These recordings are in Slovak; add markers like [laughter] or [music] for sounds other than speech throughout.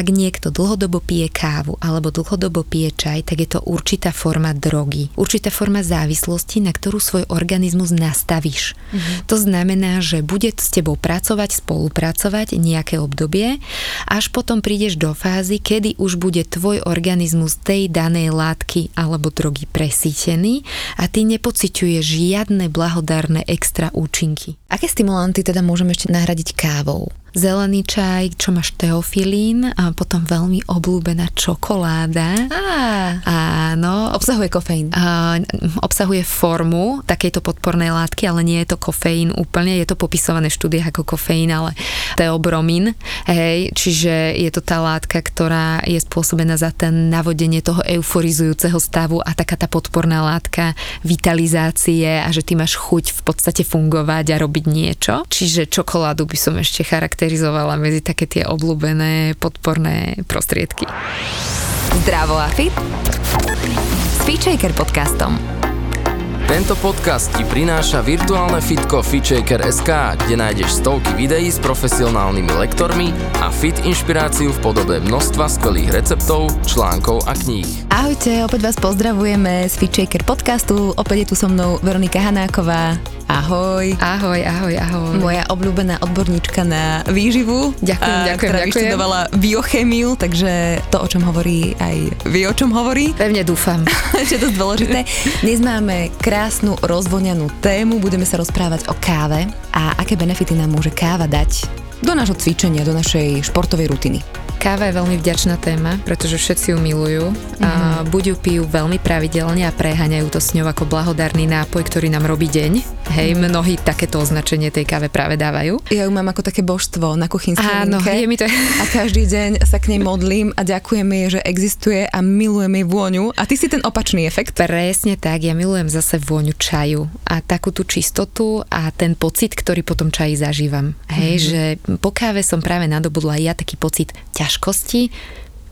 ak niekto dlhodobo pije kávu alebo dlhodobo pije čaj, tak je to určitá forma drogy, určitá forma závislosti, na ktorú svoj organizmus nastavíš. Mm-hmm. To znamená, že bude s tebou pracovať, spolupracovať nejaké obdobie, až potom prídeš do fázy, kedy už bude tvoj organizmus tej danej látky alebo drogy presítený a ty nepociťuješ žiadne blahodárne extra účinky. Aké stimulanty teda môžeme ešte nahradiť kávou? zelený čaj, čo máš teofilín a potom veľmi obľúbená čokoláda. Á, Áno. obsahuje kofeín. A, obsahuje formu takejto podpornej látky, ale nie je to kofeín úplne, je to popisované v štúdiách ako kofeín, ale teobromín. Hej, čiže je to tá látka, ktorá je spôsobená za ten navodenie toho euforizujúceho stavu a taká tá podporná látka vitalizácie a že ty máš chuť v podstate fungovať a robiť niečo. Čiže čokoládu by som ešte charakterizovala charakterizovala medzi také tie obľúbené podporné prostriedky. Zdravo a fit s Feature podcastom. Tento podcast ti prináša virtuálne fitko FitShaker.sk, kde nájdeš stovky videí s profesionálnymi lektormi a fit inšpiráciu v podobe množstva skvelých receptov, článkov a kníh. Ahojte, opäť vás pozdravujeme z FitShaker podcastu. Opäť je tu so mnou Veronika Hanáková. Ahoj. Ahoj, ahoj, ahoj. Moja obľúbená odborníčka na výživu. Ďakujem, a, ďakujem, ktorá ďakujem. vyštudovala biochémiu, takže to, o čom hovorí, aj vie, o čom hovorí. Pevne dúfam. [laughs] čo je dosť dôležité. Dnes máme krásnu rozvoňanú tému, budeme sa rozprávať o káve a aké benefity nám môže káva dať do nášho cvičenia, do našej športovej rutiny. Káva je veľmi vďačná téma, pretože všetci ju milujú. Mm-hmm. A Mhm. buď ju pijú veľmi pravidelne a preháňajú to s ňou ako blahodárny nápoj, ktorý nám robí deň. Hej, Mhm. mnohí takéto označenie tej káve práve dávajú. Ja ju mám ako také božstvo na kuchynskej Áno, linke. je mi to... A každý deň sa k nej modlím a ďakujem jej, že existuje a milujem jej vôňu. A ty si ten opačný efekt. Presne tak, ja milujem zase vôňu čaju a takú tú čistotu a ten pocit, ktorý potom čaji zažívam. Hej, mm-hmm. že po káve som práve nadobudla aj ja taký pocit ťažkosti,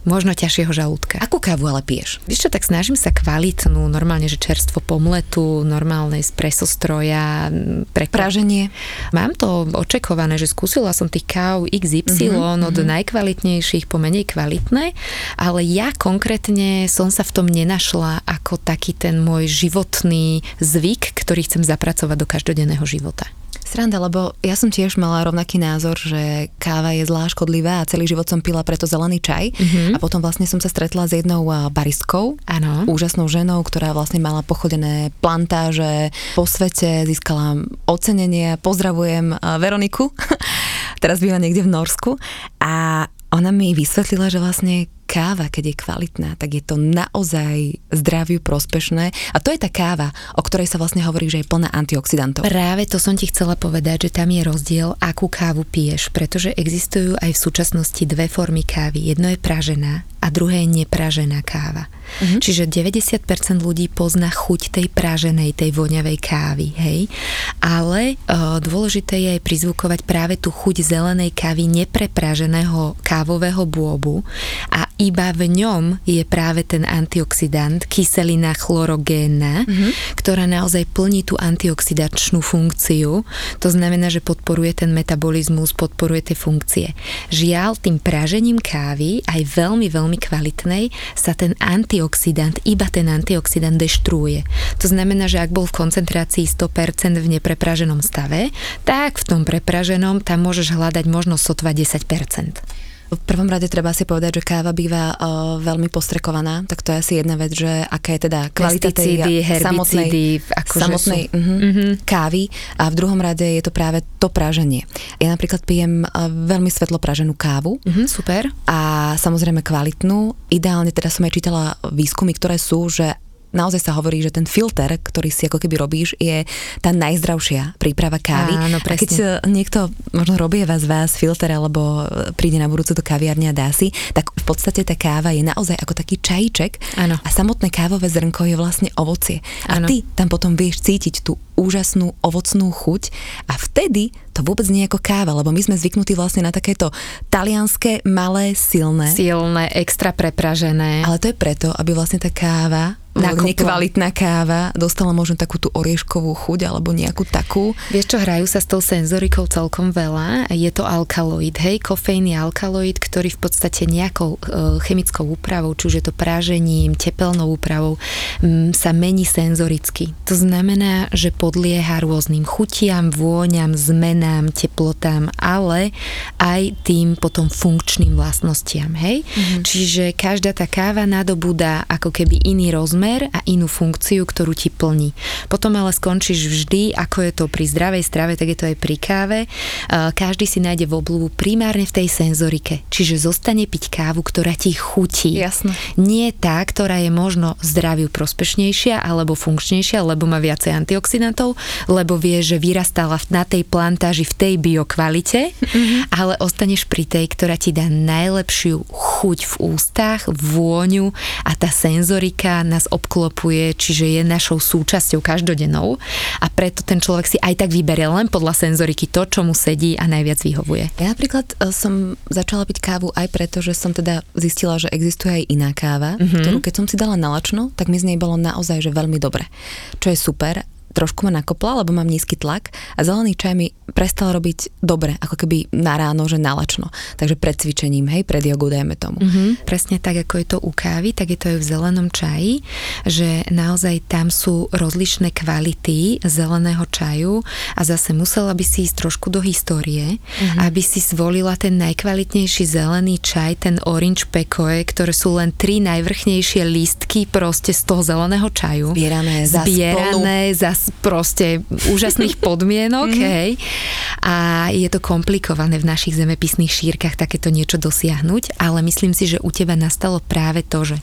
možno ťažšieho žalúdka. Akú kávu ale piješ? Vieš čo, tak snažím sa kvalitnú, normálne, že čerstvo pomletu, normálne espresso stroja, m, pre Praženie. Mám to očekované, že skúsila som tých káv XY mm-hmm. od najkvalitnejších po menej kvalitné, ale ja konkrétne som sa v tom nenašla ako taký ten môj životný zvyk, ktorý chcem zapracovať do každodenného života. Sranda, lebo ja som tiež mala rovnaký názor, že káva je zlá, škodlivá a celý život som pila preto zelený čaj. Mm-hmm. A potom vlastne som sa stretla s jednou baristkou, Áno. úžasnou ženou, ktorá vlastne mala pochodené plantáže po svete, získala ocenenie. Pozdravujem Veroniku, [laughs] teraz býva niekde v Norsku. A ona mi vysvetlila, že vlastne káva, keď je kvalitná, tak je to naozaj zdraviu prospešné. A to je tá káva, o ktorej sa vlastne hovorí, že je plná antioxidantov. Práve to som ti chcela povedať, že tam je rozdiel, akú kávu piješ, pretože existujú aj v súčasnosti dve formy kávy. Jedno je pražená a druhé je nepražená káva. Mm-hmm. Čiže 90% ľudí pozná chuť tej praženej, tej voňavej kávy, hej. Ale e, dôležité je aj prizvukovať práve tú chuť zelenej kávy neprepraženého kávového bôbu a iba v ňom je práve ten antioxidant, kyselina chlorogénna, mm-hmm. ktorá naozaj plní tú antioxidačnú funkciu. To znamená, že podporuje ten metabolizmus, podporuje tie funkcie. Žiaľ, tým pražením kávy, aj veľmi, veľmi kvalitnej, sa ten antioxidant, iba ten antioxidant deštruuje. To znamená, že ak bol v koncentrácii 100% v neprepraženom stave, tak v tom prepraženom tam môžeš hľadať možno sotva 10%. V prvom rade treba si povedať, že káva býva uh, veľmi postrekovaná, tak to je asi jedna vec, že aká je teda kvalita tej samotnej, akože samotnej sú- uh-huh, Mhm. kávy a v druhom rade je to práve to praženie. Ja napríklad pijem uh, veľmi svetlo praženú kávu Mhm, super. a samozrejme kvalitnú. Ideálne teda som aj čítala výskumy, ktoré sú, že naozaj sa hovorí, že ten filter, ktorý si ako keby robíš, je tá najzdravšia príprava kávy. Áno, a keď presne. niekto možno robí vás vás filter alebo e, príde na budúce do kaviarne a dá si, tak v podstate tá káva je naozaj ako taký čajíček Áno. a samotné kávové zrnko je vlastne ovocie. A Áno. ty tam potom vieš cítiť tú úžasnú ovocnú chuť a vtedy to vôbec nie je ako káva, lebo my sme zvyknutí vlastne na takéto talianské, malé, silné. Silné, extra prepražené. Ale to je preto, aby vlastne tá káva nakopla. nekvalitná káva dostala možno takú tú orieškovú chuť alebo nejakú takú. Vieš čo, hrajú sa s tou senzorikou celkom veľa. Je to alkaloid, hej, kofeín je alkaloid, ktorý v podstate nejakou e, chemickou úpravou, či už je to prážením, tepelnou úpravou, sa mení senzoricky. To znamená, že podlieha rôznym chutiam, vôňam, zmenám, teplotám, ale aj tým potom funkčným vlastnostiam, hej. Mm-hmm. Čiže každá tá káva nadobúda ako keby iný rozmer a inú funkciu, ktorú ti plní. Potom ale skončíš vždy, ako je to pri zdravej strave, tak je to aj pri káve. Každý si nájde v obľúbu primárne v tej senzorike. Čiže zostane piť kávu, ktorá ti chutí. Jasne. Nie tá, ktorá je možno zdraviu prospešnejšia alebo funkčnejšia, lebo má viacej antioxidantov, lebo vie, že vyrastala na tej plantáži v tej biokvalite, mm-hmm. ale ostaneš pri tej, ktorá ti dá najlepšiu chuť v ústach, vôňu a tá senzorika nás obklopuje, čiže je našou súčasťou každodennou a preto ten človek si aj tak vyberie len podľa senzoriky to, čo mu sedí a najviac vyhovuje. Ja napríklad e, som začala piť kávu aj preto, že som teda zistila, že existuje aj iná káva, mm-hmm. ktorú keď som si dala na lačno, tak mi z nej bolo naozaj že veľmi dobre. Čo je super trošku ma nakopla, lebo mám nízky tlak a zelený čaj mi prestal robiť dobre, ako keby na ráno, že nalačno. Takže pred cvičením, hej, pred jogou dajme tomu. Mm-hmm. Presne tak, ako je to u kávy, tak je to aj v zelenom čaji, že naozaj tam sú rozlišné kvality zeleného čaju a zase musela by si ísť trošku do histórie, mm-hmm. aby si zvolila ten najkvalitnejší zelený čaj, ten orange pekoe, ktoré sú len tri najvrchnejšie lístky proste z toho zeleného čaju. Zbierané za Zbierané za proste úžasných [laughs] podmienok, mm-hmm. hej. A je to komplikované v našich zemepisných šírkach takéto niečo dosiahnuť, ale myslím si, že u teba nastalo práve to, že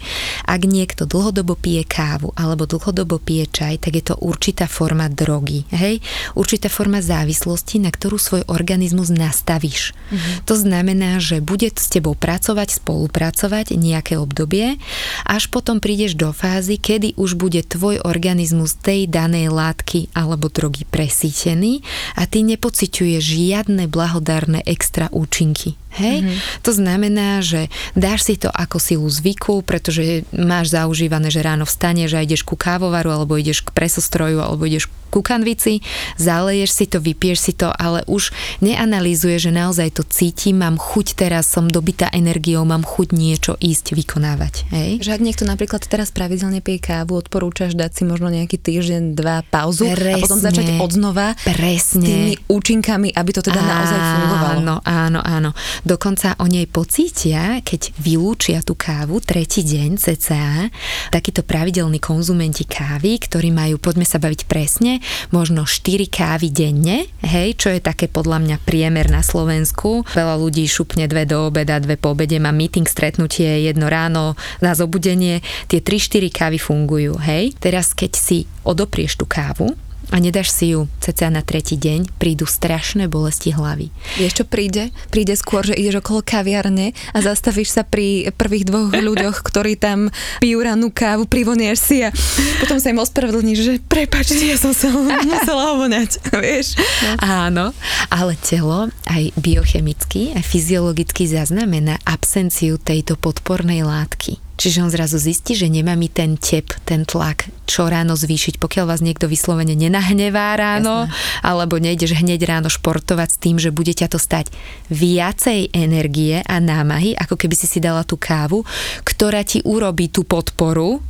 ak niekto dlhodobo pije kávu alebo dlhodobo pije čaj, tak je to určitá forma drogy, hej. Určitá forma závislosti, na ktorú svoj organizmus nastavíš. Mm-hmm. To znamená, že bude s tebou pracovať, spolupracovať nejaké obdobie, až potom prídeš do fázy, kedy už bude tvoj organizmus tej danej látky alebo drogy presítený a ty nepociťuješ žiadne blahodárne extra účinky. Hej? Mm-hmm. To znamená, že dáš si to ako silu zvyku, pretože máš zaužívané, že ráno vstaneš a ideš ku kávovaru, alebo ideš k presostroju, alebo ideš ku kanvici, zaleješ si to, vypieš si to, ale už neanalýzuje, že naozaj to cítim, mám chuť teraz, som dobitá energiou, mám chuť niečo ísť vykonávať. Hej? Že ak niekto napríklad teraz pravidelne pije kávu, odporúčaš dať si možno nejaký týždeň, dva pauzu Presne. a potom začať odznova Presne. s tými účinkami, aby to teda áno, naozaj fungovalo. Áno, áno, áno. Dokonca o nej pocítia, keď vylúčia tú kávu tretí deň cca, takíto pravidelní konzumenti kávy, ktorí majú, poďme sa baviť presne, možno 4 kávy denne, hej, čo je také podľa mňa priemer na Slovensku. Veľa ľudí šupne dve do obeda, dve po obede, má meeting, stretnutie, jedno ráno na zobudenie. Tie 3-4 kávy fungujú, hej. Teraz keď si odoprieš tú kávu, a nedáš si ju cca na tretí deň, prídu strašné bolesti hlavy. Vieš, čo príde? Príde skôr, že ideš okolo kaviarne a zastavíš sa pri prvých dvoch ľuďoch, ktorí tam pijú ranú kávu, privonieš si a potom sa im ospravedlníš, že prepačte, ja som sa musela ovoňať, [laughs] vieš? No. Áno, ale telo aj biochemicky, aj fyziologicky zaznamená absenciu tejto podpornej látky. Čiže on zrazu zistí, že nemá mi ten tep, ten tlak, čo ráno zvýšiť, pokiaľ vás niekto vyslovene nenahnevá ráno, Jasne. alebo nejdeš hneď ráno športovať s tým, že bude ťa to stať viacej energie a námahy, ako keby si si dala tú kávu, ktorá ti urobí tú podporu,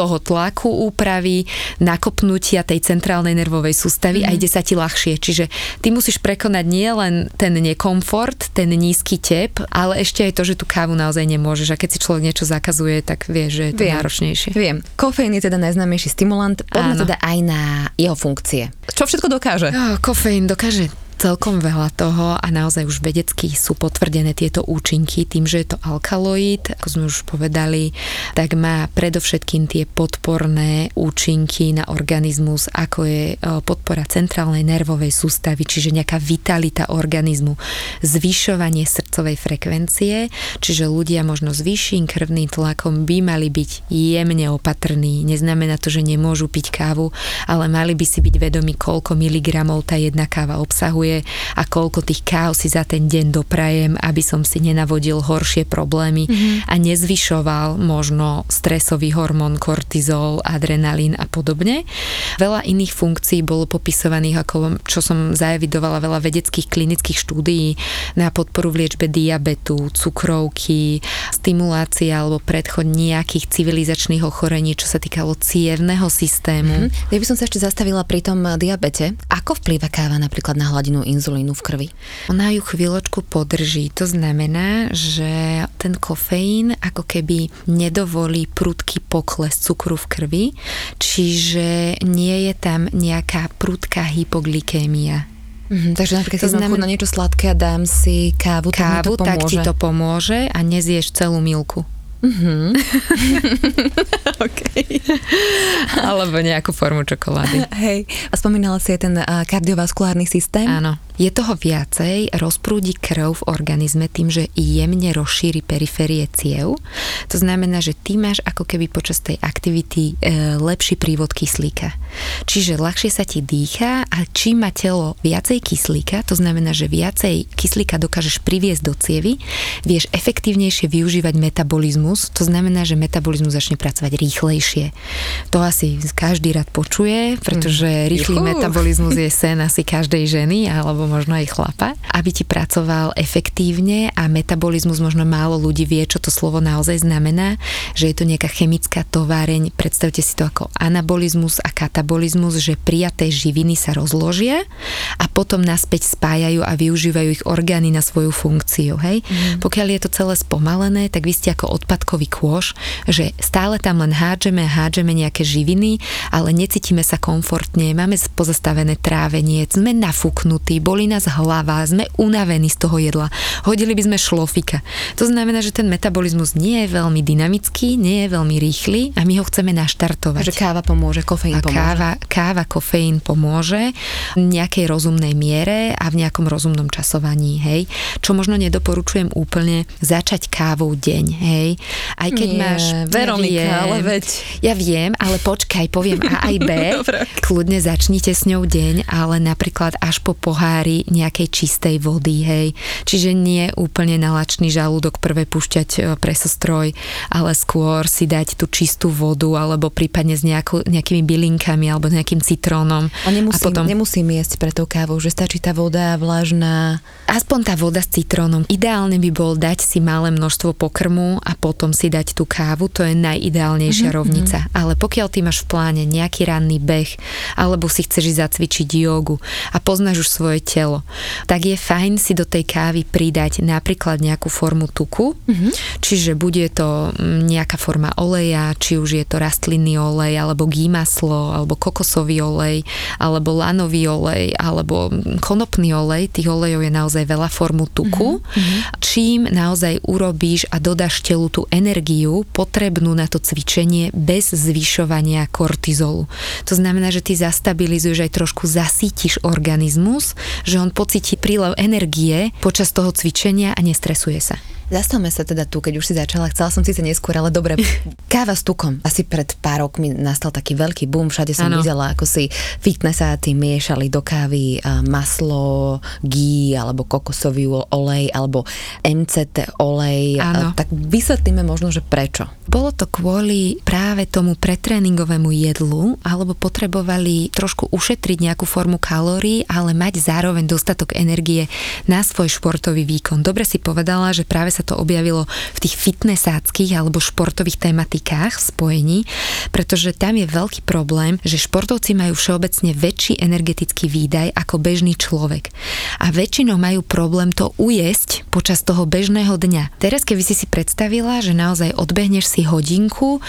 toho tlaku úpravy, nakopnutia tej centrálnej nervovej sústavy mm. a mhm. ide sa ti ľahšie. Čiže ty musíš prekonať nie len ten nekomfort, ten nízky tep, ale ešte aj to, že tú kávu naozaj nemôžeš. A keď si človek niečo zakazuje, tak vie, že je to Viem. náročnejšie. Viem. Kofeín je teda najznámejší stimulant. Poďme teda aj na jeho funkcie. Čo všetko dokáže? Oh, kofeín dokáže celkom veľa toho a naozaj už vedecky sú potvrdené tieto účinky tým, že je to alkaloid, ako sme už povedali, tak má predovšetkým tie podporné účinky na organizmus, ako je e, podpora centrálnej nervovej sústavy, čiže nejaká vitalita organizmu, zvyšovanie srdcovej frekvencie, čiže ľudia možno s vyšším krvným tlakom by mali byť jemne opatrní. Neznamená to, že nemôžu piť kávu, ale mali by si byť vedomi, koľko miligramov tá jedna káva obsahuje funguje a koľko tých káv si za ten deň doprajem, aby som si nenavodil horšie problémy mm-hmm. a nezvyšoval možno stresový hormón, kortizol, adrenalín a podobne. Veľa iných funkcií bolo popisovaných, ako čo som zaevidovala veľa vedeckých klinických štúdií na podporu v liečbe diabetu, cukrovky, stimulácia alebo predchod nejakých civilizačných ochorení, čo sa týkalo cievného systému. Mm-hmm. Ja by som sa ešte zastavila pri tom diabete. Ako vplýva káva napríklad na hladinu inzulínu v krvi? Ona ju chvíľočku podrží. To znamená, že ten kofeín ako keby nedovolí prudký pokles cukru v krvi, čiže nie je tam nejaká prudká hypoglykémia. Mm-hmm, takže napríklad keď znamená... na niečo sladké a dám si kávu, kávu tak, tak ti to pomôže a nezieš celú milku. Mm-hmm. [laughs] okay. Alebo nejakú formu čokolády. Hej. A spomínala si aj ten kardiovaskulárny systém? Áno. Je toho viacej, rozprúdi krv v organizme tým, že jemne rozšíri periférie ciev. To znamená, že ty máš ako keby počas tej aktivity e, lepší prívod kyslíka. Čiže ľahšie sa ti dýcha a čím má telo viacej kyslíka, to znamená, že viacej kyslíka dokážeš priviesť do cievy, vieš efektívnejšie využívať metabolizmus, to znamená, že metabolizmus začne pracovať rýchlejšie. To asi každý rád počuje, pretože rýchly metabolizmus je [laughs] sen asi každej ženy alebo možno aj chlapa, aby ti pracoval efektívne a metabolizmus možno málo ľudí vie, čo to slovo naozaj znamená, že je to nejaká chemická továreň, predstavte si to ako anabolizmus a katabolizmus, že prijaté živiny sa rozložia a potom naspäť spájajú a využívajú ich orgány na svoju funkciu. Hej? Mm. Pokiaľ je to celé spomalené, tak vy ste ako odpadkový kôž, že stále tam len hádžeme a hádžeme nejaké živiny, ale necítime sa komfortne, máme pozastavené trávenie, sme nafúknutí, boli boli nás hlava, sme unavení z toho jedla, hodili by sme šlofika. To znamená, že ten metabolizmus nie je veľmi dynamický, nie je veľmi rýchly a my ho chceme naštartovať. Že káva pomôže, kofeín a pomôže. Káva, káva, kofeín pomôže v nejakej rozumnej miere a v nejakom rozumnom časovaní, hej. Čo možno nedoporučujem úplne začať kávou deň, hej. Aj keď nie, máš... Veronika, neviem, ale veď... Ja viem, ale počkaj, poviem A aj B. [laughs] Kľudne začnite s ňou deň, ale napríklad až po pohári nejakej čistej vody, hej. Čiže nie úplne na lačný žalúdok prvé púšťať e, presostroj, ale skôr si dať tú čistú vodu alebo prípadne s nejakú, nejakými bylinkami alebo nejakým citrónom. A nemusím, a potom... nemusím jesť pre tou kávou, že stačí tá voda vlažná. Aspoň tá voda s citrónom. Ideálne by bol dať si malé množstvo pokrmu a potom si dať tú kávu, to je najideálnejšia mm-hmm. rovnica. Ale pokiaľ ty máš v pláne nejaký ranný beh, alebo si chceš ísť zacvičiť jogu a poznáš už svoje telo, tak je fajn si do tej kávy pridať napríklad nejakú formu tuku, mm-hmm. čiže bude to mm, nejaká forma oleja, či už je to rastlinný olej, alebo gímaslo, alebo kokosový olej, alebo lanový olej, alebo konopný olej, tých olejov je naozaj veľa formu tuku, mm-hmm. čím naozaj urobíš a dodáš telu tú energiu potrebnú na to cvičenie bez zvyšovania kortizolu. To znamená, že ty zastabilizuješ aj trošku zasítiš organizmus, že on pocíti prílev energie počas toho cvičenia a nestresuje sa. Zastavme sa teda tu, keď už si začala. Chcela som síce neskôr, ale dobre. [laughs] Káva s tukom. Asi pred pár rokmi nastal taký veľký boom. Všade som ano. videla, ako si fitnessáci miešali do kávy maslo, gí, alebo kokosový olej, alebo MCT olej. Ano. Tak vysvetlíme možno, že prečo. Bolo to kvôli práve tomu pretréningovému jedlu, alebo potrebovali trošku ušetriť nejakú formu kalórií, ale mať zároveň dostatok energie na svoj športový výkon. Dobre si povedala, že práve sa to objavilo v tých fitnessáckých alebo športových tematikách v spojení, pretože tam je veľký problém, že športovci majú všeobecne väčší energetický výdaj ako bežný človek. A väčšinou majú problém to ujesť počas toho bežného dňa. Teraz keby si si predstavila, že naozaj odbehneš si hodinku e,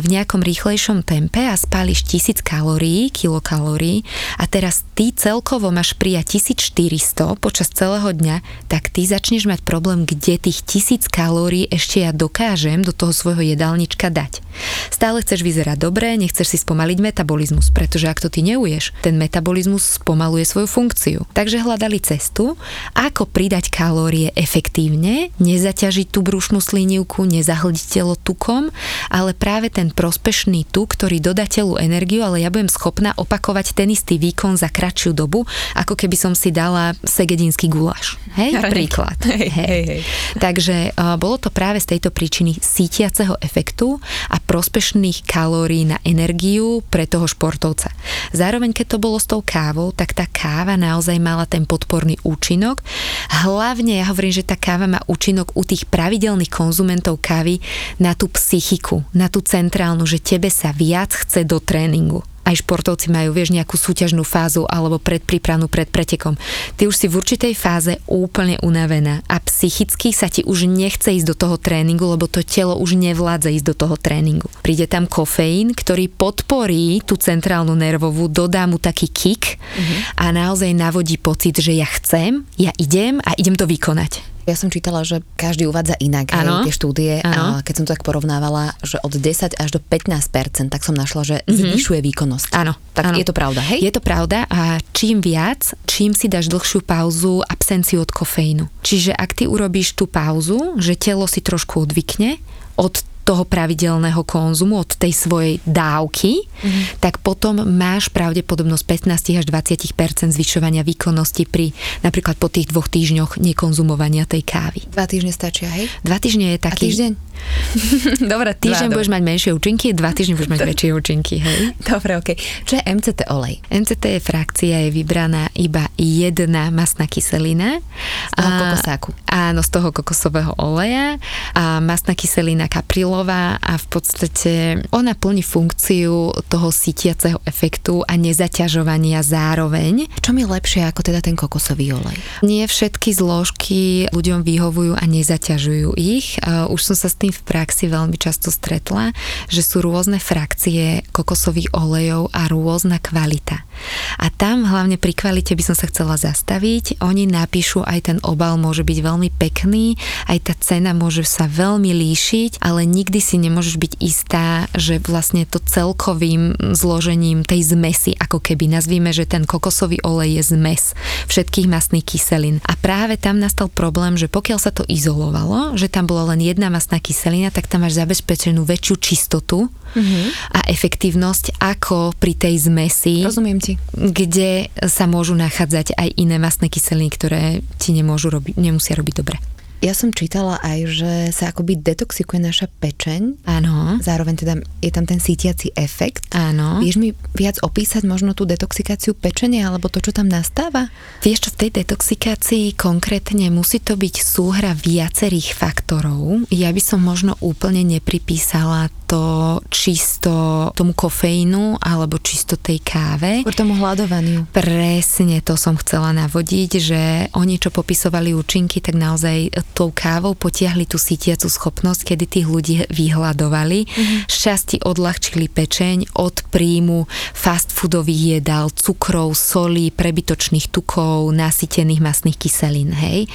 v nejakom rýchlejšom tempe a spáliš 1000 kalórií, kilokalórií a teraz ty celkovo máš prijať 1400 počas celého dňa, tak ty začneš mať problém, kde tých tisíc kalórií ešte ja dokážem do toho svojho jedálnička dať. Stále chceš vyzerať dobre, nechceš si spomaliť metabolizmus, pretože ak to ty neuješ, ten metabolizmus spomaluje svoju funkciu. Takže hľadali cestu, ako pridať kalórie efektívne, nezaťažiť tú brušnú slinivku, nezahldiť telo tukom ale práve ten prospešný tuk, ktorý dodá telu energiu, ale ja budem schopná opakovať ten istý výkon za kratšiu dobu, ako keby som si dala segedínsky guláš. Hej, príklad. Hej, hej, hej. Takže uh, bolo to práve z tejto príčiny sítiaceho efektu a prospešných kalórií na energiu pre toho športovca. Zároveň, keď to bolo s tou kávou, tak tá káva naozaj mala ten podporný účinok. Hlavne ja hovorím, že tá káva má účinok u tých pravidelných konzumentov kávy na tú psychiku, na tú centrálnu, že tebe sa viac chce do tréningu aj športovci majú, vieš, nejakú súťažnú fázu alebo predprípravnú pred pretekom. Ty už si v určitej fáze úplne unavená a psychicky sa ti už nechce ísť do toho tréningu, lebo to telo už nevládze ísť do toho tréningu. Príde tam kofeín, ktorý podporí tú centrálnu nervovú, dodá mu taký kick uh-huh. a naozaj navodí pocit, že ja chcem, ja idem a idem to vykonať. Ja som čítala, že každý uvádza inak hej, tie štúdie ano. a keď som to tak porovnávala, že od 10 až do 15% tak som našla, že mm-hmm. zvyšuje výkonnosť. Áno. Tak ano. je to pravda, hej? Je to pravda a čím viac, čím si dáš dlhšiu pauzu, absenciu od kofeínu. Čiže ak ty urobíš tú pauzu, že telo si trošku odvykne od toho pravidelného konzumu, od tej svojej dávky, mm-hmm. tak potom máš pravdepodobnosť 15 až 20% zvyšovania výkonnosti pri napríklad po tých dvoch týždňoch nekonzumovania tej kávy. Dva týždne stačia, hej? Dva týždne je taký... A týždeň? [laughs] Dobre, týždeň budeš mať menšie účinky, dva týždne budeš mať [laughs] väčšie účinky, hej? Dobre, ok. Čo je MCT olej? MCT je frakcia, je vybraná iba jedna masná kyselina. Z toho a, kokosáku. Áno, z toho kokosového oleja. A masná kyselina kaprilová a v podstate ona plní funkciu toho sítiaceho efektu a nezaťažovania zároveň. Čo mi lepšie ako teda ten kokosový olej? Nie všetky zložky ľuďom vyhovujú a nezaťažujú ich. Už som sa s tým v praxi veľmi často stretla, že sú rôzne frakcie kokosových olejov a rôzna kvalita. A tam hlavne pri kvalite by som sa chcela zastaviť. Oni napíšu, aj ten obal môže byť veľmi pekný, aj tá cena môže sa veľmi líšiť, ale nikdy si nemôžeš byť istá, že vlastne to celkovým zložením tej zmesi, ako keby nazvíme, že ten kokosový olej je zmes všetkých masných kyselín. A práve tam nastal problém, že pokiaľ sa to izolovalo, že tam bola len jedna masná kyselina, tak tam máš zabezpečenú väčšiu čistotu mm-hmm. a efektívnosť ako pri tej zmesi. Rozumiem ti. Kde sa môžu nachádzať aj iné masné kyseliny, ktoré ti nemôžu robiť, nemusia robiť dobre. Ja som čítala aj, že sa akoby detoxikuje naša pečeň. Áno. Zároveň teda je tam ten sítiaci efekt. Áno. Vieš mi viac opísať možno tú detoxikáciu pečene alebo to, čo tam nastáva? Vieš čo, v tej detoxikácii konkrétne musí to byť súhra viacerých faktorov. Ja by som možno úplne nepripísala to čisto tomu kofeínu alebo čisto tej káve. K tomu hľadovaniu. Presne to som chcela navodiť, že oni, čo popisovali účinky, tak naozaj tou kávou potiahli tú sítiacu schopnosť, kedy tých ľudí vyhľadovali. Mm-hmm. Šťastí odľahčili pečeň od príjmu fast foodových jedál, cukrov, solí, prebytočných tukov, nasytených masných kyselín. Hej?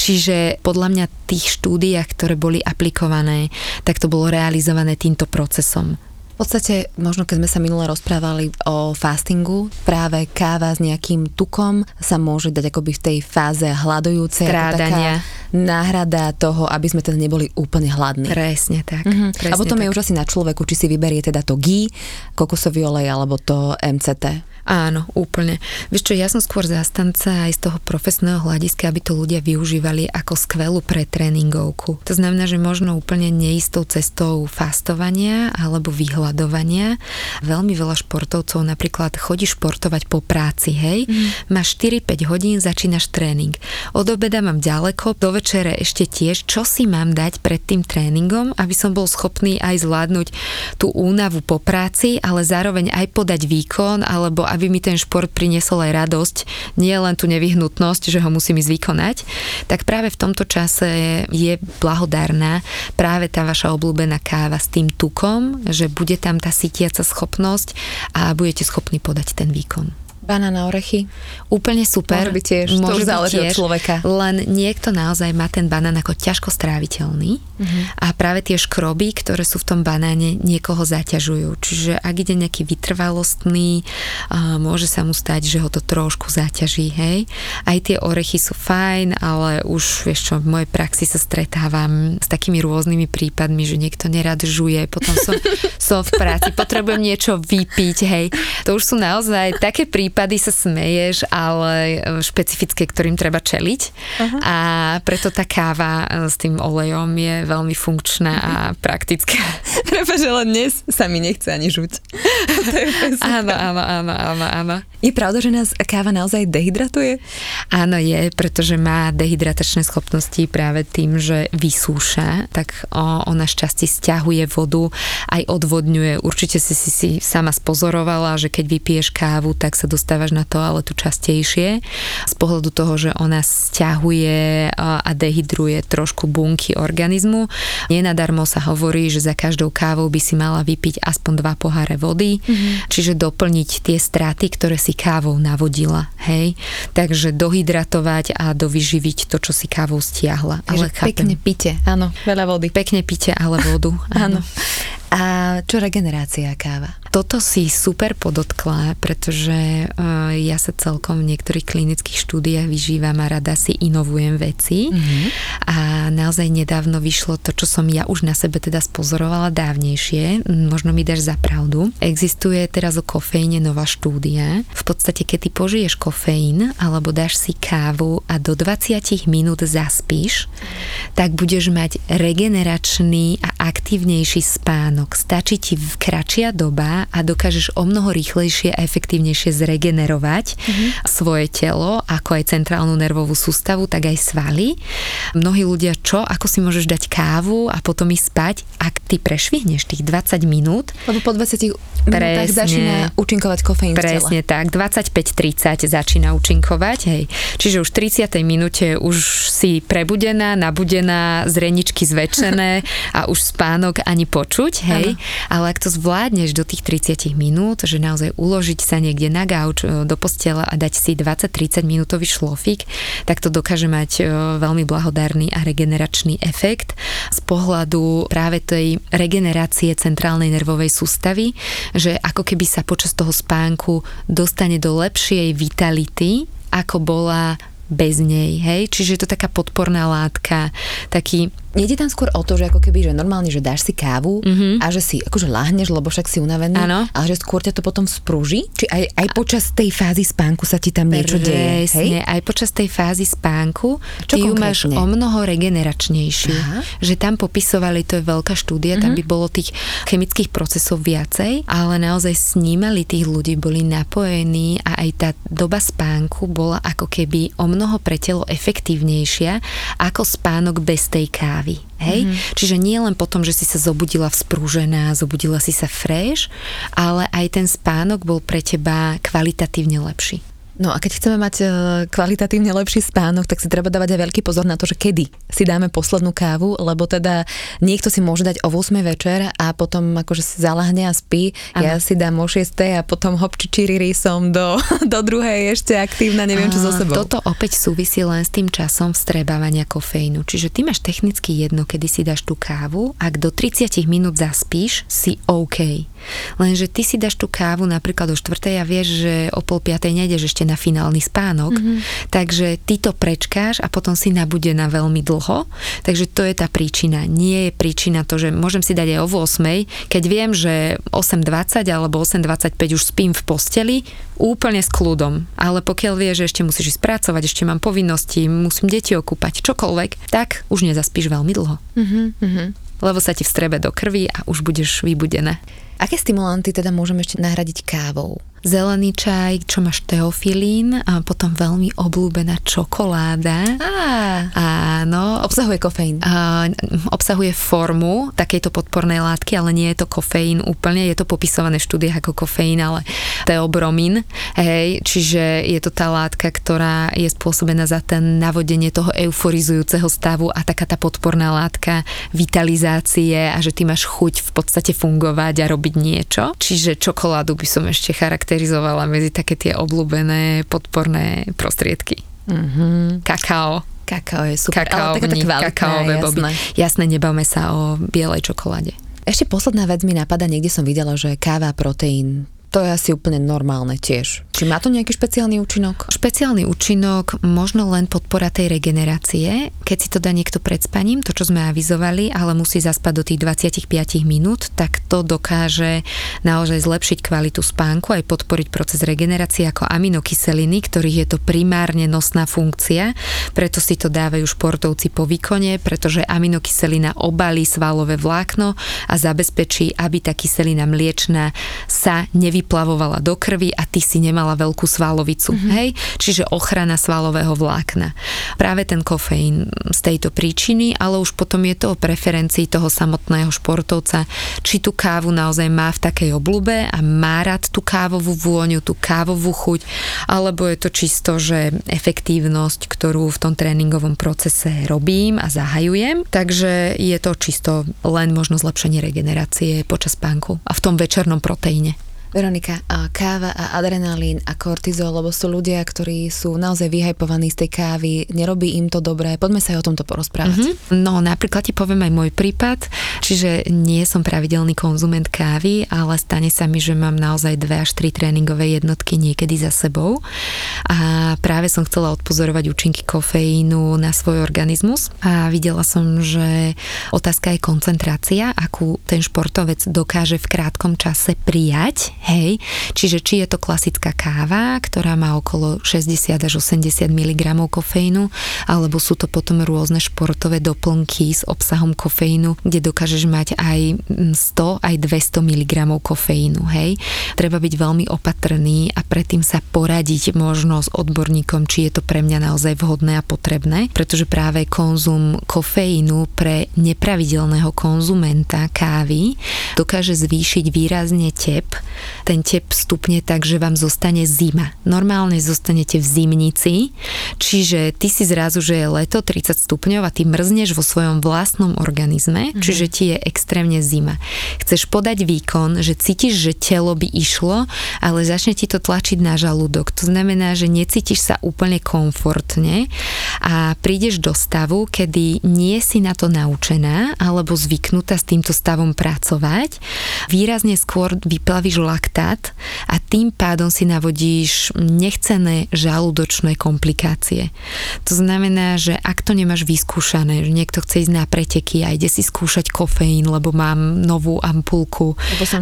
Čiže podľa mňa tých štúdiách, ktoré boli aplikované, tak to bolo realizované tým týmto procesom. V podstate, možno keď sme sa minule rozprávali o fastingu, práve káva s nejakým tukom sa môže dať akoby v tej fáze hľadujúcej. Strádania. náhrada toho, aby sme teda neboli úplne hladní. Presne tak. Uh-huh. Presne a potom tak. je už asi na človeku, či si vyberie teda to ghee, kokosový olej alebo to MCT. Áno, úplne. Vieš čo, ja som skôr zastanca aj z toho profesného hľadiska, aby to ľudia využívali ako skvelú pretréningovku. To znamená, že možno úplne neistou cestou fastovania alebo vyhľadovania. Veľmi veľa športovcov napríklad chodí športovať po práci, hej, mm. máš 4-5 hodín, začínaš tréning. Od obeda mám ďaleko, do večere ešte tiež, čo si mám dať pred tým tréningom, aby som bol schopný aj zvládnuť tú únavu po práci, ale zároveň aj podať výkon, alebo aby aby mi ten šport priniesol aj radosť, nie len tú nevyhnutnosť, že ho musím ísť vykonať, tak práve v tomto čase je blahodárna práve tá vaša obľúbená káva s tým tukom, že bude tam tá sítiaca schopnosť a budete schopní podať ten výkon. Banana orechy. Úplne super. Môže byť tiež, to Môže byť záleží od človeka. Len niekto naozaj má ten banán ako ťažko stráviteľný Mhm. a práve tie škroby, ktoré sú v tom banáne, niekoho zaťažujú. Čiže ak ide nejaký vytrvalostný, môže sa mu stať, že ho to trošku zaťaží, hej. Aj tie orechy sú fajn, ale už, vieš čo, v mojej praxi sa stretávam s takými rôznymi prípadmi, že niekto nerad žuje, potom som, [laughs] som v práci, potrebujem niečo vypiť, hej. To už sú naozaj také prípady, sa smeješ, ale e, špecifické, ktorým treba čeliť. Uh-huh. A preto tá káva e, s tým olejom je veľmi funkčná a praktická. [laughs] Prepač, ale dnes sa mi nechce ani žuť. [laughs] Áno, áno, áno, áno, áno. Je pravda, že nás káva naozaj dehydratuje? Áno, je, pretože má dehydratačné schopnosti práve tým, že vysúša, tak ona šťastie stiahuje vodu, aj odvodňuje. Určite si, si si sama spozorovala, že keď vypiješ kávu, tak sa dostávaš na toaletu častejšie. Z pohľadu toho, že ona stiahuje a dehydruje trošku bunky organizmu. Nenadarmo sa hovorí, že za každou kávou by si mala vypiť aspoň dva poháre vody, mm-hmm. čiže doplniť tie straty, ktoré si kávou navodila. Hej? Takže dohydratovať a dovyživiť to, čo si kávou stiahla. Ale pekne pite, áno, veľa vody. Pekne pite, ale vodu. Áno. [laughs] A čo regenerácia káva? Toto si super podotkla, pretože uh, ja sa celkom v niektorých klinických štúdiách vyžívam a rada si inovujem veci. Mm-hmm. A naozaj nedávno vyšlo to, čo som ja už na sebe teda spozorovala dávnejšie. Možno mi dáš za pravdu. Existuje teraz o kofeíne nová štúdia. V podstate, keď ty požiješ kofeín alebo dáš si kávu a do 20 minút zaspíš, tak budeš mať regeneračný a aktívnejší spánok. Stačí ti v kratšia doba a dokážeš o mnoho rýchlejšie a efektívnejšie zregenerovať mm-hmm. svoje telo, ako aj centrálnu nervovú sústavu, tak aj svaly. Mnohí ľudia, čo, ako si môžeš dať kávu a potom ísť spať, ak ty prešvihneš tých 20 minút. Lebo po 20 minútach začína účinkovať kofeín Presne tak, 25-30 začína účinkovať, hej. Čiže už v 30. minúte už si prebudená, nabudená, zreničky zväčšené [laughs] a už spánok ani počuť, hej. Ano. Ale ak to zvládneš do tých 30 minút, že naozaj uložiť sa niekde na gauč e, do postela a dať si 20-30 minútový šlofik, tak to dokáže mať e, veľmi blahodárny a regeneračný efekt z pohľadu práve tej regenerácie centrálnej nervovej sústavy, že ako keby sa počas toho spánku dostane do lepšej vitality, ako bola bez nej, hej? Čiže je to taká podporná látka, taký Nejde tam skôr o to, že ako keby, že normálne, že dáš si kávu mm-hmm. a že si akože láhneš, lebo však si unavený, ano. ale že skôr ťa to potom sprúži? Či aj, aj počas tej fázy spánku sa ti tam niečo deje? Hej? aj počas tej fázy spánku Čo ty ju máš o mnoho regeneračnejšiu. Aha. Že tam popisovali, to je veľká štúdia, mm-hmm. tam by bolo tých chemických procesov viacej, ale naozaj snímali tých ľudí, boli napojení a aj tá doba spánku bola ako keby o mnoho pre telo efektívnejšia ako spánok bez tej kávy kávy. Hej? Mm-hmm. Čiže nie len potom, že si sa zobudila vzprúžená, zobudila si sa fresh, ale aj ten spánok bol pre teba kvalitatívne lepší. No a keď chceme mať e, kvalitatívne lepší spánok, tak si treba dávať aj veľký pozor na to, že kedy si dáme poslednú kávu, lebo teda niekto si môže dať o 8 večer a potom akože si zalahne a spí. Ano. Ja si dám o 6 a potom hop čirirí som do, [laughs] do druhej ešte aktívna, neviem čo so sebou. Toto opäť súvisí len s tým časom vstrebávania kofeínu. Čiže ty máš technicky jedno, kedy si dáš tú kávu, ak do 30 minút zaspíš, si OK. Lenže ty si dáš tú kávu napríklad o 4 a vieš, že o pol 5 nejdeš ešte na finálny spánok, mm-hmm. takže ty to prečkáš a potom si nabudená veľmi dlho, takže to je tá príčina. Nie je príčina to, že môžem si dať aj o 8, keď viem, že 8.20 alebo 8.25 už spím v posteli, úplne s kľudom. Ale pokiaľ vieš, že ešte musíš ísť pracovať, ešte mám povinnosti, musím deti okúpať, čokoľvek, tak už nezaspíš veľmi dlho. Mm-hmm. Lebo sa ti vstrebe do krvi a už budeš vybudená. Aké stimulanty teda môžeme ešte nahradiť kávou? zelený čaj, čo máš teofilín a potom veľmi obľúbená čokoláda. Á. Obsahuje kofeín. A, obsahuje formu takejto podpornej látky, ale nie je to kofeín úplne, je to popisované v štúdiách ako kofeín, ale teobromín. Hej, čiže je to tá látka, ktorá je spôsobená za ten navodenie toho euforizujúceho stavu a taká tá podporná látka vitalizácie a že ty máš chuť v podstate fungovať a robiť niečo. Čiže čokoládu by som ešte charakterizovala charakterizovala medzi také tie obľúbené podporné prostriedky. Mm-hmm. Kakao. Kakao je super, kakao, ale kvalitné, kakaové jasné. Jasné, nebavme sa o bielej čokoláde. Ešte posledná vec mi napadá, niekde som videla, že káva, proteín, to je asi úplne normálne tiež. Či má to nejaký špeciálny účinok? Špeciálny účinok, možno len podpora tej regenerácie, keď si to dá niekto pred spaním, to čo sme avizovali, ale musí zaspať do tých 25 minút, tak to dokáže naozaj zlepšiť kvalitu spánku, aj podporiť proces regenerácie ako aminokyseliny, ktorých je to primárne nosná funkcia, preto si to dávajú športovci po výkone, pretože aminokyselina obalí svalové vlákno a zabezpečí, aby tá kyselina mliečna sa nevyplavovala do krvi a ty si nemala veľkú svalovicu. Mm-hmm. Hej? Čiže ochrana svalového vlákna. Práve ten kofeín z tejto príčiny, ale už potom je to o preferencii toho samotného športovca, či tú kávu naozaj má v takej oblúbe a má rád tú kávovú vôňu, tú kávovú chuť, alebo je to čisto, že efektívnosť, ktorú v tom tréningovom procese robím a zahajujem. Takže je to čisto len možno zlepšenie regenerácie počas spánku a v tom večernom proteíne. Veronika, a káva a adrenalín a kortizol, lebo sú ľudia, ktorí sú naozaj vyhajpovaní z tej kávy, nerobí im to dobré. Poďme sa aj o tomto porozprávať. Mm-hmm. No napríklad ti poviem aj môj prípad, čiže nie som pravidelný konzument kávy, ale stane sa mi, že mám naozaj dve až tri tréningové jednotky niekedy za sebou a práve som chcela odpozorovať účinky kofeínu na svoj organizmus a videla som, že otázka je koncentrácia, akú ten športovec dokáže v krátkom čase prijať Hej, čiže či je to klasická káva, ktorá má okolo 60 až 80 mg kofeínu, alebo sú to potom rôzne športové doplnky s obsahom kofeínu, kde dokážeš mať aj 100, aj 200 mg kofeínu. Hej, treba byť veľmi opatrný a predtým sa poradiť možno s odborníkom, či je to pre mňa naozaj vhodné a potrebné, pretože práve konzum kofeínu pre nepravidelného konzumenta kávy dokáže zvýšiť výrazne tep ten tep stupne tak, že vám zostane zima. Normálne zostanete v zimnici, čiže ty si zrazu, že je leto 30 stupňov a ty mrzneš vo svojom vlastnom organizme, mm-hmm. čiže ti je extrémne zima. Chceš podať výkon, že cítiš, že telo by išlo, ale začne ti to tlačiť na žalúdok. To znamená, že necítiš sa úplne komfortne a prídeš do stavu, kedy nie si na to naučená alebo zvyknutá s týmto stavom pracovať. Výrazne skôr vyplavíš laktát a tým pádom si navodíš nechcené žalúdočné komplikácie. To znamená, že ak to nemáš vyskúšané, že niekto chce ísť na preteky a ide si skúšať kofeín, lebo mám novú ampulku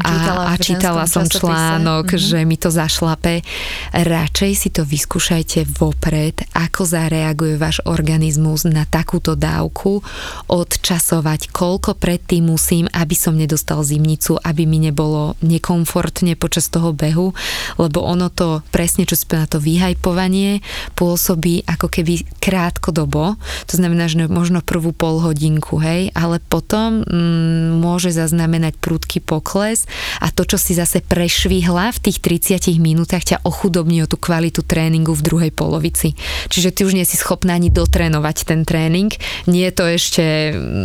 a, a čítala som článok, mm-hmm. že mi to zašlape, radšej si to vyskúšajte vopred, ako zareaguje váš organizmus na takúto dávku, odčasovať, koľko predtým musím, aby som nedostal zimnicu, aby mi nebolo nekomfort nutne počas toho behu, lebo ono to presne, čo si na to vyhajpovanie, pôsobí ako keby krátkodobo, to znamená, že možno prvú pol hodinku, hej, ale potom mm, môže zaznamenať prudký pokles a to, čo si zase prešvihla v tých 30 minútach, ťa ochudobní o tú kvalitu tréningu v druhej polovici. Čiže ty už nie si schopná ani dotrénovať ten tréning, nie je to ešte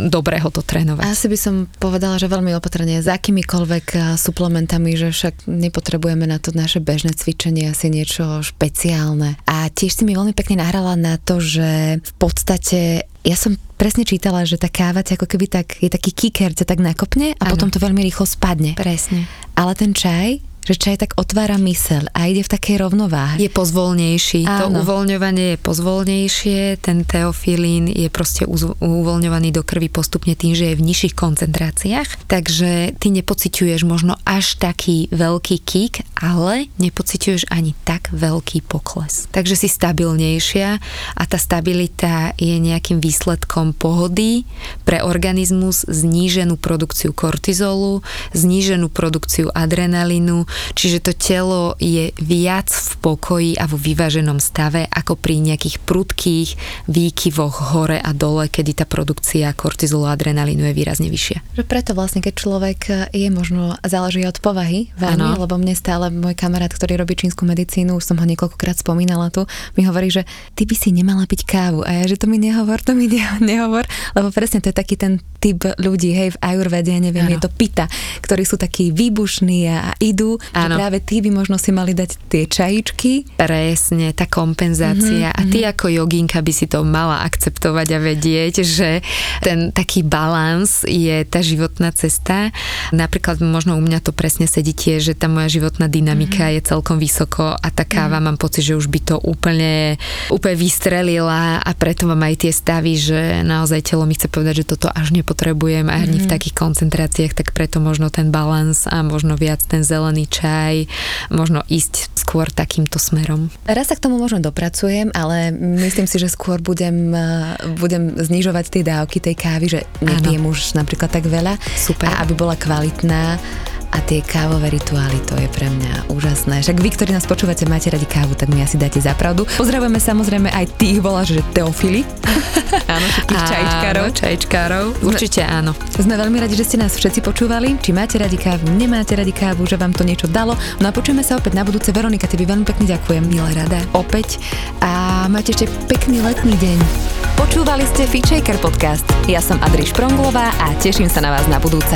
dobré to trénovať. Asi by som povedala, že veľmi opatrne, s akýmikoľvek eh, suplementami, že však nepotrebujeme na to naše bežné cvičenie asi niečo špeciálne. A tiež si mi veľmi pekne nahrala na to, že v podstate ja som presne čítala, že tá káva ako keby tak, je taký kicker, ťa tak nakopne a ano. potom to veľmi rýchlo spadne. Presne. Ale ten čaj že čaj tak otvára mysel a ide v takej rovnováhe. Je pozvolnejší. Áno. To uvoľňovanie je pozvolnejšie, ten teofilín je proste uvoľňovaný do krvi postupne tým, že je v nižších koncentráciách, takže ty nepociťuješ možno až taký veľký kick, ale nepociťuješ ani tak veľký pokles. Takže si stabilnejšia a tá stabilita je nejakým výsledkom pohody pre organizmus, zníženú produkciu kortizolu, zníženú produkciu adrenalínu, Čiže to telo je viac v pokoji a vo vyváženom stave ako pri nejakých prudkých výkyvoch hore a dole, kedy tá produkcia kortizolu a adrenalínu je výrazne vyššia. Preto vlastne, keď človek je možno, záleží od povahy veľmi, lebo mne stále môj kamarát, ktorý robí čínsku medicínu, už som ho niekoľkokrát spomínala tu, mi hovorí, že ty by si nemala piť kávu a ja, že to mi nehovor, to mi [laughs] nehovor, lebo presne to je taký ten typ ľudí, hej, v Ayurvede, ja neviem, ano. je to pita, ktorí sú takí výbušní a idú, ano. že práve tí by možno si mali dať tie čajičky. Presne, tá kompenzácia. Mm-hmm. A ty ako joginka by si to mala akceptovať a vedieť, že ten taký balans je tá životná cesta. Napríklad možno u mňa to presne sedí tiež, že tá moja životná dynamika mm-hmm. je celkom vysoko a tá káva mm-hmm. mám pocit, že už by to úplne, úplne vystrelila a preto mám aj tie stavy, že naozaj telo mi chce povedať, že toto až nepotrebujem ani mm-hmm. v mhm. takých koncentráciách, tak preto možno ten balans a možno viac ten zelený čaj, možno ísť skôr takýmto smerom. Raz sa k tomu možno dopracujem, ale myslím si, že skôr budem, eh, budem znižovať tie dávky tej kávy, že nepijem už napríklad tak veľa. Super. A aby bola kvalitná a tie kávové rituály, to je pre mňa úžasné. Však vy, ktorí nás počúvate, máte radi kávu, tak mi asi dáte za pravdu. Pozdravujeme samozrejme aj tých voláš, že teofily. [laughs] áno, všetkých čajčkárov. čajčkárov. Určite áno. Sme veľmi radi, že ste nás všetci počúvali. Či máte radi kávu, nemáte radi kávu, že vám to niečo dalo. No a počujeme sa opäť na budúce. Veronika, tebe veľmi pekne ďakujem. Milé rada. Opäť. A máte ešte pekný letný deň. Počúvali ste Fitchaker podcast. Ja som Adriš Pronglová a teším sa na vás na budúce.